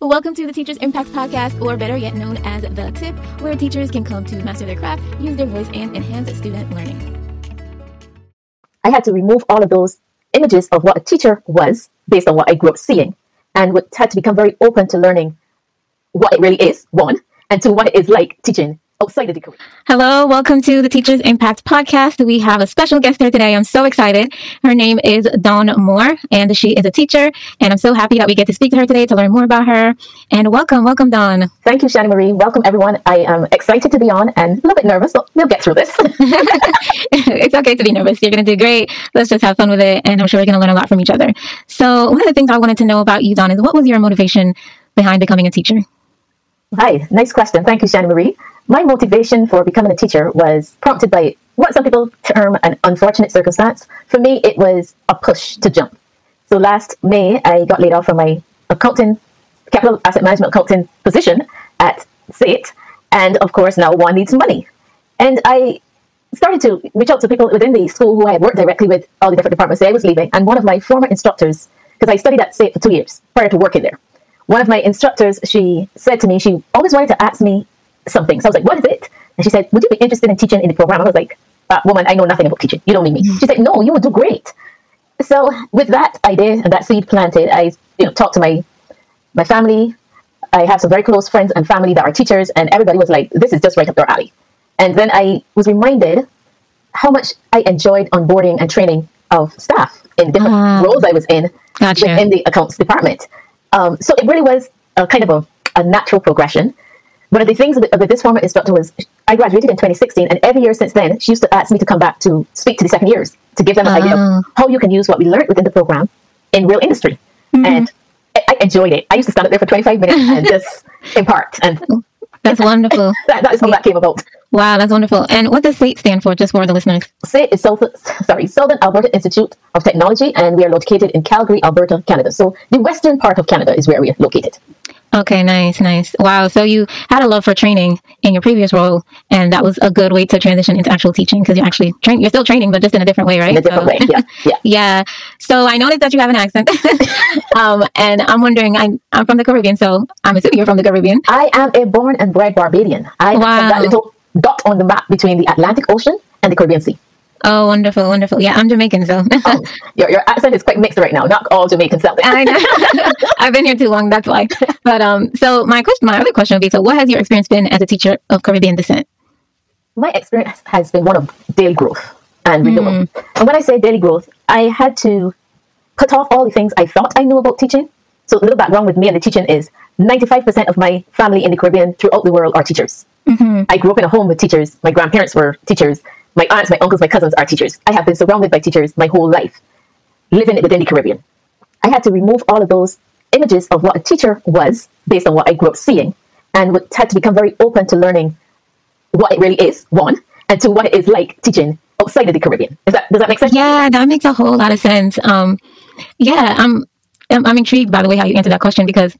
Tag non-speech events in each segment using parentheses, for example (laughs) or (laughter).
Welcome to the Teachers Impact Podcast, or better yet known as The Tip, where teachers can come to master their craft, use their voice, and enhance student learning. I had to remove all of those images of what a teacher was based on what I grew up seeing and had to become very open to learning what it really is, one, and to what it is like teaching outside of the Caribbean. Hello, welcome to the Teachers Impact Podcast. We have a special guest here today. I'm so excited. Her name is Dawn Moore, and she is a teacher. And I'm so happy that we get to speak to her today to learn more about her. And welcome, welcome, Dawn. Thank you, Shani Marie. Welcome, everyone. I am excited to be on and a little bit nervous, but we'll get through this. (laughs) it's okay to be nervous. You're going to do great. Let's just have fun with it. And I'm sure we're going to learn a lot from each other. So, one of the things I wanted to know about you, Dawn, is what was your motivation behind becoming a teacher? Hi, nice question. Thank you, Shani Marie. My motivation for becoming a teacher was prompted by what some people term an unfortunate circumstance. For me, it was a push to jump. So last May, I got laid off from my accounting, capital asset management accounting position at SAIT. And of course, now one needs money. And I started to reach out to people within the school who I had worked directly with, all the different departments that I was leaving. And one of my former instructors, because I studied at SAIT for two years prior to working there, one of my instructors, she said to me, she always wanted to ask me something. So I was like, what is it? And she said, would you be interested in teaching in the program? I was like, uh, woman, I know nothing about teaching. You don't need me. Mm-hmm. She said, no, you would do great. So with that idea and that seed planted, I you know talked to my my family. I have some very close friends and family that are teachers, and everybody was like, this is just right up their alley. And then I was reminded how much I enjoyed onboarding and training of staff in different uh, roles I was in gotcha. within the accounts department. Um, so it really was a kind of a, a natural progression. One of the things with, with, this former instructor was I graduated in 2016, and every year since then, she used to ask me to come back to speak to the second years to give them an uh. idea of ah. how you can use what we learned within the program in real industry. Mm-hmm. And I, I, enjoyed it. I used to stand up there for 25 minutes and just (laughs) impart. And that's wonderful. (laughs) that, that is how that came about. Wow, that's wonderful. And what does SAIT stand for, just for the listeners? SAIT is South, sorry, Southern Alberta Institute of Technology, and we are located in Calgary, Alberta, Canada. So the western part of Canada is where we are located. Okay, nice, nice. Wow. So you had a love for training in your previous role, and that was a good way to transition into actual teaching because you're actually train. You're still training, but just in a different way, right? In a different so, way. Yeah. (laughs) Yeah. yeah. So I noticed that you have an accent, (laughs) um, and I'm wondering. I'm I'm from the Caribbean, so I'm assuming you're from the Caribbean. I am a born and bred Barbadian. I wow. am that little dot on the map between the Atlantic Ocean and the Caribbean Sea. Oh, wonderful, wonderful. Yeah, I'm Jamaican, so (laughs) oh, your your accent is quite mixed right now. Not all Jamaican sound. I know. (laughs) I've been here too long, that's why. But um, so my question, my other question would be: so, what has your experience been as a teacher of Caribbean descent? My experience has been one of daily growth and renewal. Mm. And when I say daily growth, I had to cut off all the things I thought I knew about teaching. So, a little background with me and the teaching is 95% of my family in the Caribbean throughout the world are teachers. Mm-hmm. I grew up in a home with teachers. My grandparents were teachers my aunts, my uncles, my cousins are teachers. I have been surrounded by teachers my whole life, living within the Caribbean. I had to remove all of those images of what a teacher was based on what I grew up seeing and would, had to become very open to learning what it really is, one, and to what it is like teaching outside of the Caribbean. Is that, does that make sense? Yeah, that makes a whole lot of sense. Um, yeah, I'm, I'm, I'm intrigued by the way how you answered that question because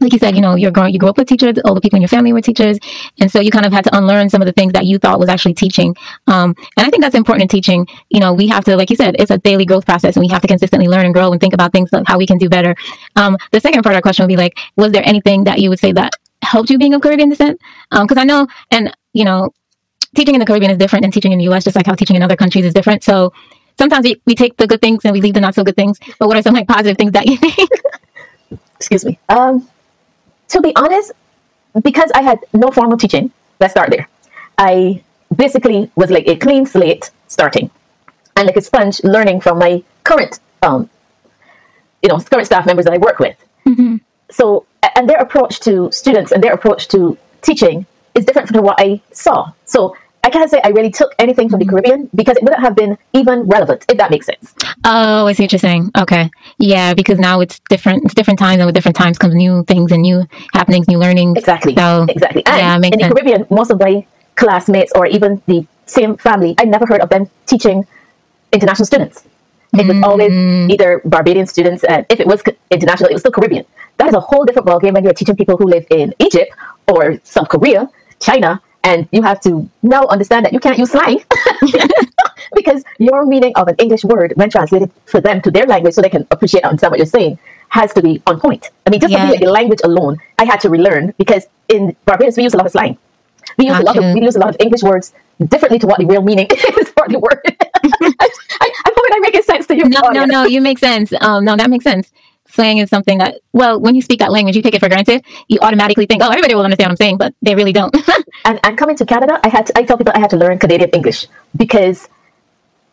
like you said, you know, you're growing, you grew up with teachers, all the people in your family were teachers. And so you kind of had to unlearn some of the things that you thought was actually teaching. Um, and I think that's important in teaching. You know, we have to, like you said, it's a daily growth process and we have to consistently learn and grow and think about things like how we can do better. Um, the second part of our question would be like, was there anything that you would say that helped you being of Caribbean descent? Um, cause I know, and you know, teaching in the Caribbean is different than teaching in the US, just like how teaching in other countries is different. So sometimes we, we take the good things and we leave the not so good things. But what are some like positive things that you (laughs) think? Excuse me. Um, to be honest, because I had no formal teaching, let's start there. I basically was like a clean slate starting and like a sponge learning from my current, um, you know, current staff members that I work with. Mm-hmm. So, and their approach to students and their approach to teaching is different from what I saw. So I can't say I really took anything from the mm-hmm. Caribbean because it wouldn't have been even relevant, if that makes sense. Oh, I see what you're saying. Okay. Yeah, because now it's different. It's different times, and with different times comes new things and new happenings, new learnings. Exactly. So, exactly. And yeah, makes in sense. the Caribbean, most of my classmates or even the same family, I never heard of them teaching international students. It was mm. always either Barbadian students, and if it was international, it was still Caribbean. That is a whole different ballgame when you're teaching people who live in Egypt or South Korea, China, and you have to now understand that you can't use slang (laughs) because your meaning of an English word, when translated for them to their language so they can appreciate and understand what you're saying, has to be on point. I mean, just Yeah. the language alone, I had to relearn because in Barbados we use a lot of slang. We use a lot of we use a lot of English words differently to what the real meaning (laughs) is for the word. (laughs) I, I, I hope I'm making sense to you. No, no, no. You make sense. Um, no, that makes sense. Slang is something that, well, when you speak that language, you take it for granted. You automatically think, oh, everybody will understand what I'm saying, but they really don't. (laughs) And, and coming to Canada, I had to, I tell people I had to learn Canadian English because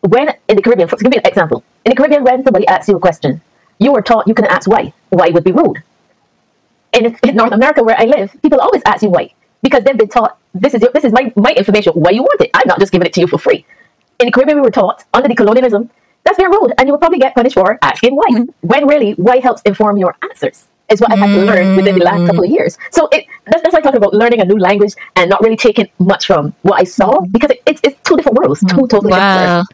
when in the Caribbean, for, give an example, in the Caribbean, when somebody asks you a question, you were taught you can ask why. Why would be rude. In, in North America, where I live, people always ask you why because they've been taught this is your, this is my, my information. Why you want it? I'm not just giving it to you for free. In the Caribbean, we were taught under the colonialism that's very rude, and you will probably get punished for asking why. Mm-hmm. When really, why helps inform your answers is what I had to learn within the last couple of years. So it that's, that's like talking about learning a new language and not really taking much from what I saw mm-hmm. because it, it's, it's two different worlds, two mm-hmm. totally wow.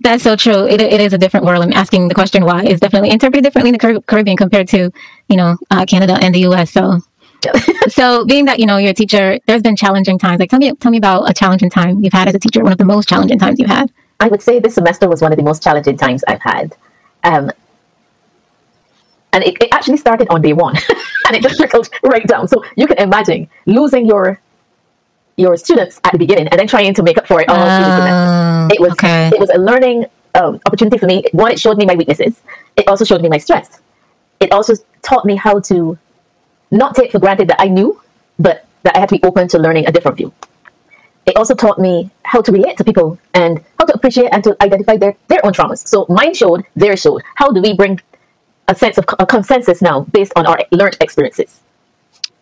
That's so true. It, it is a different world. And asking the question why is definitely interpreted differently in the Car- Caribbean compared to, you know, uh, Canada and the US. So, (laughs) so being that, you know, you're a teacher, there's been challenging times. Like, tell me, tell me about a challenging time you've had as a teacher, one of the most challenging times you've had. I would say this semester was one of the most challenging times I've had. Um, and it, it actually started on day one (laughs) and it just trickled right down. So you can imagine losing your your students at the beginning and then trying to make up for it all through the semester. Oh, It was okay. it was a learning um, opportunity for me. One, it showed me my weaknesses. It also showed me my strengths. It also taught me how to not take for granted that I knew, but that I had to be open to learning a different view. It also taught me how to relate to people and how to appreciate and to identify their, their own traumas. So mine showed, theirs showed. How do we bring a sense of a consensus now based on our learned experiences?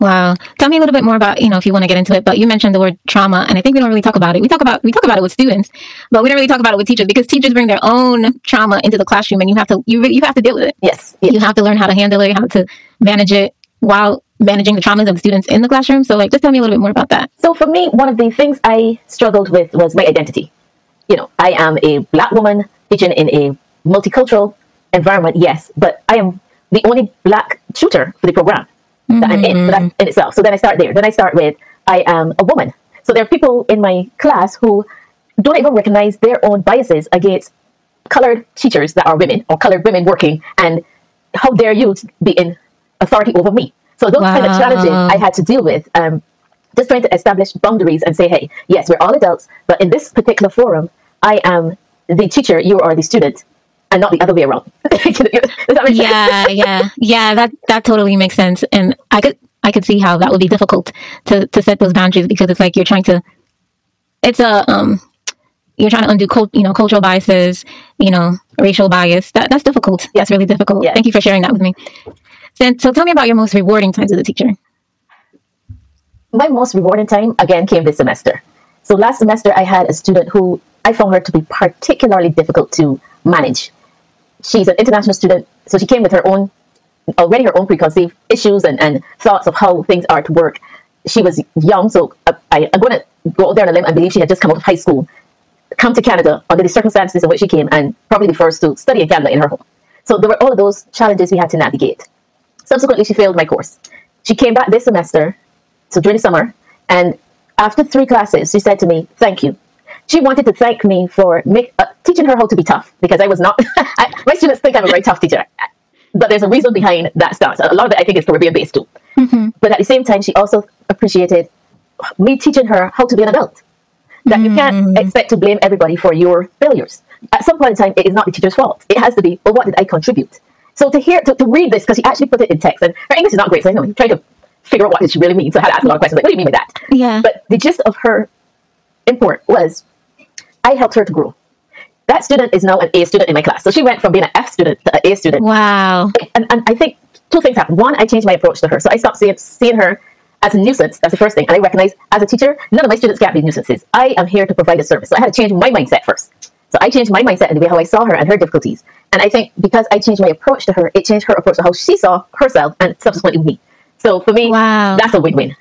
Wow. Tell me a little bit more about, you know, if you want to get into it, but you mentioned the word trauma and I think we don't really talk about it. We talk about we talk about it with students, but we don't really talk about it with teachers because teachers bring their own trauma into the classroom and you have to you you have to deal with it. Yes. yes. You have to learn how to handle it, how to manage it while managing the traumas of the students in the classroom. So like just tell me a little bit more about that. So for me, one of the things I struggled with was my identity. You know, I am a black woman teaching in a multicultural environment, yes, but I am the only black tutor for the program that I'm in, so that in itself. So then I start there. Then I start with I am a woman. So there are people in my class who don't even recognize their own biases against colored teachers that are women or colored women working, and how dare you be in authority over me? So those kind of challenges I had to deal with. Um, just trying to establish boundaries and say, hey, yes, we're all adults, but in this particular forum, I am the teacher, you are the student, and not the other way around. (laughs) Does that make sense? Yeah, yeah. Yeah, that that totally makes sense. And I could I could see how that would be difficult to to set those boundaries because it's like you're trying to it's a um you're trying to undo cult, you know cultural biases, you know, racial bias. That that's difficult. That's really difficult. Yeah. Thank you for sharing that with me. So, so tell me about your most rewarding times as a teacher. my most rewarding time again came this semester. So last semester I had a student who I found her to be particularly difficult to manage. She's an international student, so she came with her own already her own preconceived issues and, and thoughts of how things are to work. She was young, so I, I'm going to go out there on a limb and believe she had just come out of high school, come to Canada under the circumstances in which she came, and probably the first to study in Canada in her home. So there were all of those challenges we had to navigate. Subsequently, she failed my course. She came back this semester so during the summer, and after three classes, she said to me, "Thank you." She wanted to thank me for make, uh, teaching her how to be tough because I was not. (laughs) I, my students think I'm a very tough teacher, but there's a reason behind that stance. A lot of it, I think, is Caribbean based too. But at the same time, she also appreciated me teaching her how to be an adult. That you can't expect to blame everybody for your failures. At some point in time, it is not the teacher's fault. It has to be, well, what did I contribute? So to hear, to, to read this, because she actually put it in text, and her English is not great, so I know, trying to figure out what she really mean. So I had to ask a lot of questions, like, what do you mean by that? Yeah. But the gist of her import was, I helped her to grow. That student is now an A student in my class. So she went from being an F student to an A student wow. and, and I think two things happened. One, I changed my approach to her. So I stopped seeing, seeing her as a nuisance. That's the first thing. And I recognize as a teacher, none of my students can't be nuisances. I am here to provide a service. So I had to change my mindset first. So I changed my mindset and the way how I saw her and her difficulties. And I think because I changed my approach to her, it changed her approach to how she saw herself and subsequently me. So for me, Wow. that's a win-win.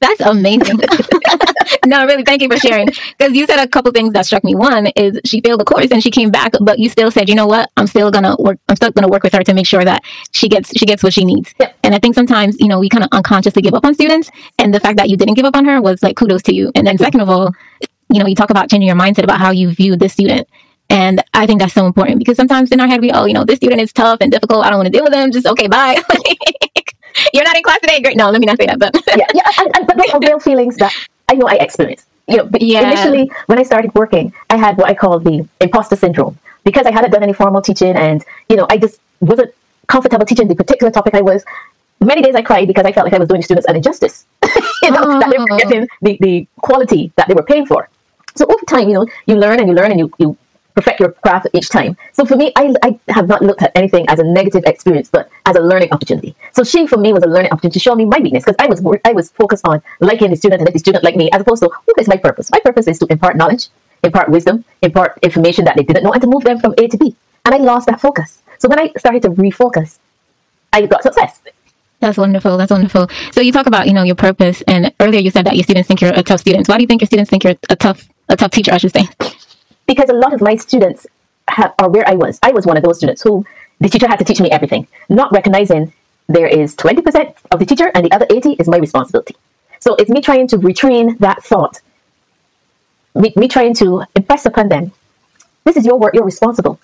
That's amazing. (laughs) no, really, thank you for sharing. (laughs) Because you said a couple things that struck me. One is she failed the course and she came back, but you still said, you know what, I'm still gonna work. I'm still gonna work with her to make sure that she gets she gets what she needs. Yep. And I think sometimes you know we kind of unconsciously give up on students, and the fact that you didn't give up on her was like kudos to you. And then second of all, you know, you talk about changing your mindset about how you view this student. And I think that's so important because sometimes in our head we, oh, you know, this student is tough and difficult. I don't want to deal with them. Just okay, bye. (laughs) (laughs) You're not in class today. Great. No, let me not say that. But yeah, yeah, and, and, but those are real feelings that I know I experienced. You know, yeah. initially when I started working, I had what I call the imposter syndrome because I hadn't done any formal teaching, and you know, I just wasn't comfortable teaching the particular topic I was. Many days I cried because I felt like I was doing students an injustice. (laughs) you know, oh. that they were getting the, the quality that they were paying for. So over time, you know, you learn and you learn and you, you perfect your craft each time. So for me, I, I have not looked at anything as a negative experience, but as a learning opportunity. So she, for me, was a learning opportunity to show me my weakness because I was I was focused on liking the student and the student like me, as opposed to what is my purpose? My purpose is to impart knowledge, impart wisdom, impart information that they didn't know, and to move them from A to B. And I lost that focus. So when I started to refocus, I got success. That's wonderful. That's wonderful. So you talk about, you know, your purpose and earlier you said that your students think you're a tough student. Why do you think your students think you're a tough a tough teacher, I should say? Because a lot of my students have, are where I was. I was one of those students who the teacher had to teach me everything, not recognizing there is 20% of the teacher and the other 80 is my responsibility. So it's me trying to retrain that thought, me, me trying to impress upon them, this is your work, you're responsible.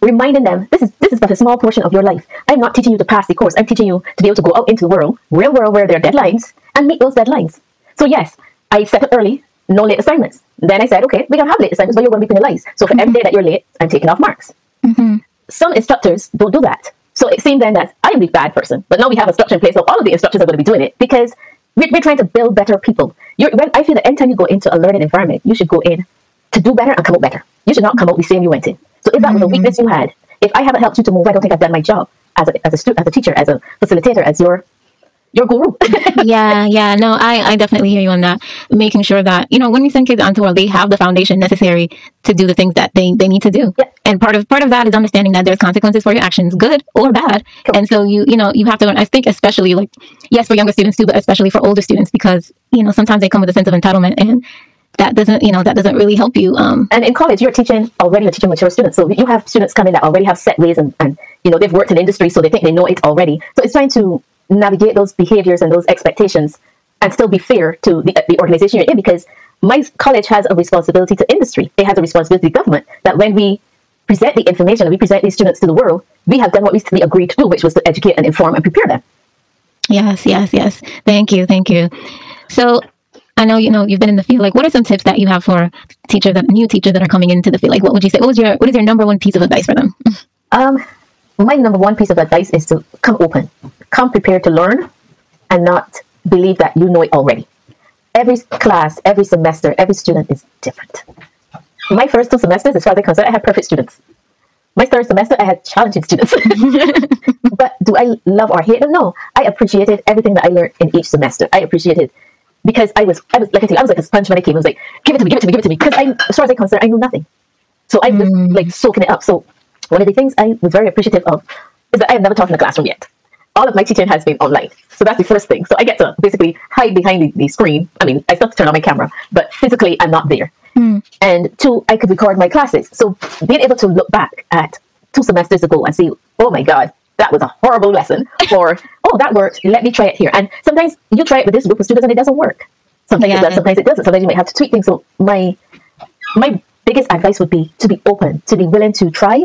Reminding them, this is this is but a small portion of your life. I'm not teaching you to pass the course. I'm teaching you to be able to go out into the world, real world where there are deadlines, and meet those deadlines. So yes, I set up early, no late assignments. Then I said, okay, we can have late assignments, but you're going to be penalized. So for mm-hmm. every day that you're late, I'm taking off marks. Mm-hmm. Some instructors don't do that. So it seemed then that I'm the bad person, but now we have a structure in place, so all of the instructors are going to be doing it because we're, we're trying to build better people. You're, when I feel that anytime you go into a learning environment, you should go in to do better and come out better. You should not come out the same you went in. So if that mm-hmm. was a mm-hmm. weakness you had, if I haven't helped you to move, I don't think I've done my job as a, as a student, as a teacher, as a facilitator, as your your guru. (laughs) yeah, yeah. No, I, I definitely hear you on that. Making sure that, you know, when we send kids onto world, they have the foundation necessary to do the things that they, they need to do. Yeah. And part of part of that is understanding that there's consequences for your actions, good or bad. Cool. And so you, you know, you have to learn. I think especially like yes, for younger students too, but especially for older students because, you know, sometimes they come with a sense of entitlement and that doesn't, you know, that doesn't really help you. Um, and in college, you're teaching already, you're teaching mature students. So you have students coming that already have set ways and, and, you know, they've worked in industry, so they think they know it already. So it's trying to navigate those behaviors and those expectations and still be fair to the, the organization you're in because my college has a responsibility to industry. It has a responsibility to government that when we present the information and we present these students to the world, we have done what we agreed to do, which was to educate and inform and prepare them. Yes, yes, yes. Thank you, thank you. So I know you know you've been in the field. Like, what are some tips that you have for teachers, that new teachers that are coming into the field? Like, what would you say? What was your what is your number one piece of advice for them? Um, my number one piece of advice is to come open, come prepared to learn, and not believe that you know it already. Every class, every semester, every student is different. My first two semesters, as far as I'm concerned, I had perfect students. My third semester, I had challenging students. (laughs) but do I love or hate them? No. I appreciated everything that I learned in each semester. I appreciated because I was, I was like I, tell you, I was like a sponge when I came. I was like, give it to me, give it to me, give it to me. Because I, as far as I'm concerned, I knew nothing. So I was mm. like soaking it up. So one of the things I was very appreciative of is that I have never taught in a classroom yet. All of my teaching has been online. So that's the first thing. So I get to basically hide behind the, the screen. I mean, I still have to turn on my camera, but physically I'm not there. Mm. And two, I could record my classes. So being able to look back at two semesters ago and see, oh my God, that was a horrible lesson. (laughs) or, oh, that worked. Let me try it here. And sometimes you try it with this group of students and it doesn't work. Sometimes yeah. it does, sometimes it doesn't. Sometimes you might have to tweak things. So my my biggest advice would be to be open, to be willing to try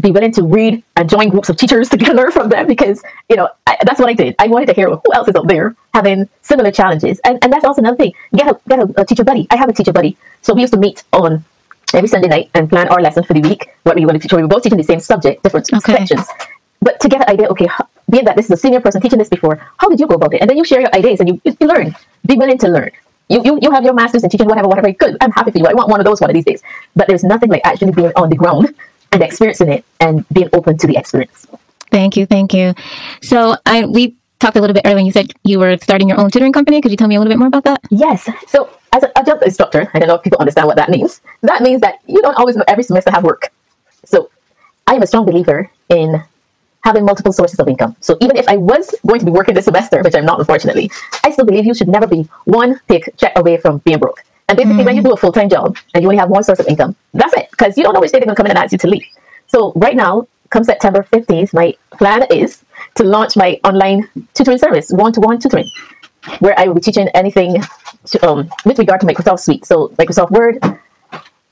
be willing to read and join groups of teachers (laughs) to learn from them because you know I, that's what I did. I wanted to hear who else is out there having similar challenges, and and that's also another thing. Get a get a, a teacher buddy. I have a teacher buddy, so we used to meet on every Sunday night and plan our lesson for the week. What we want to teach. We were both teaching the same subject, different okay. sections, but to get an idea. Okay, being that this is a senior person teaching this before, how did you go about it? And then you share your ideas and you, you learn. Be willing to learn. You, you, you have your masters in teaching, whatever, whatever. Good. I'm happy for you. I want one of those one of these days. But there's nothing like actually being on the ground and experiencing it and being open to the experience. Thank you, thank you. So I we talked a little bit earlier. You said you were starting your own tutoring company. Could you tell me a little bit more about that? Yes. So as an adjunct instructor, I don't know if people understand what that means. That means that you don't always know every semester have work. So I am a strong believer in having multiple sources of income. So even if I was going to be working this semester, which I'm not unfortunately, I still believe you should never be one pick check away from being broke. And basically, mm. when you do a full time job and you only have one source of income, that's it, because you don't know which day they're going to come in and ask you to leave. So, right now, come September 15th, my plan is to launch my online tutoring service, one to one tutoring, where I will be teaching anything to, um, with regard to Microsoft Suite. So, Microsoft Word,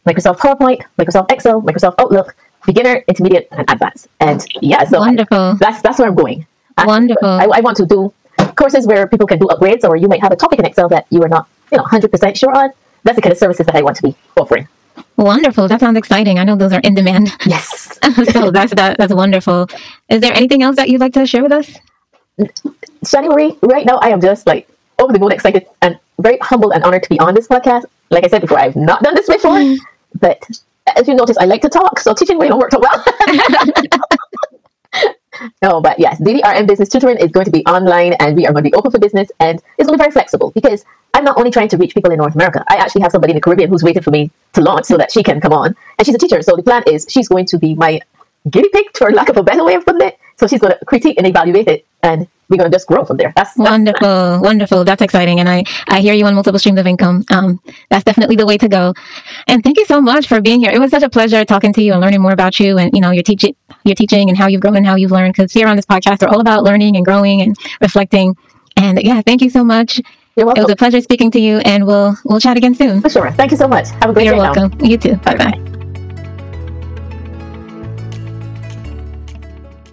Microsoft PowerPoint, Microsoft Excel, Microsoft Outlook, beginner, intermediate, and advanced. And yeah, so Wonderful. that's that's where I'm going. I- Wonderful. I, I want to do courses where people can do upgrades, or you might have a topic in Excel that you are not, you know, hundred percent sure on. That's the kind of services that I want to be offering. Wonderful. That sounds exciting. I know those are in demand. Yes. (laughs) so that's that, that's wonderful. Is there anything else that you'd like to share with us? Shani Marie, right now I am just like over the moon excited and very humbled and honored to be on this podcast. Like I said before, I've not done this before, (laughs) but as you notice, I like to talk, so teaching really don't work so well. (laughs) no, but yes, DDRM Business Tutoring is going to be online and we are going to be open for business and it's going to be very flexible because I'm not only trying to reach people in North America, I actually have somebody in the Caribbean who's waiting for me to launch so that she can come on. And she's a teacher, so the plan is she's going to be my guinea pig, for lack of a better way of putting it. So she's going to critique and evaluate it and we're going to just grow from there. That's, that's Wonderful, wonderful. That's exciting, and I I hear you on multiple streams of income. Um, that's definitely the way to go. And thank you so much for being here. It was such a pleasure talking to you and learning more about you, and you know your teaching, your teaching, and how you've grown and how you've learned. Because here on this podcast, we're all about learning and growing and reflecting. And yeah, thank you so much. You're welcome. It was a pleasure speaking to you, and we'll we'll chat again soon. For sure. Thank you so much. Have a great day. You're day now. welcome. You too. Bye bye.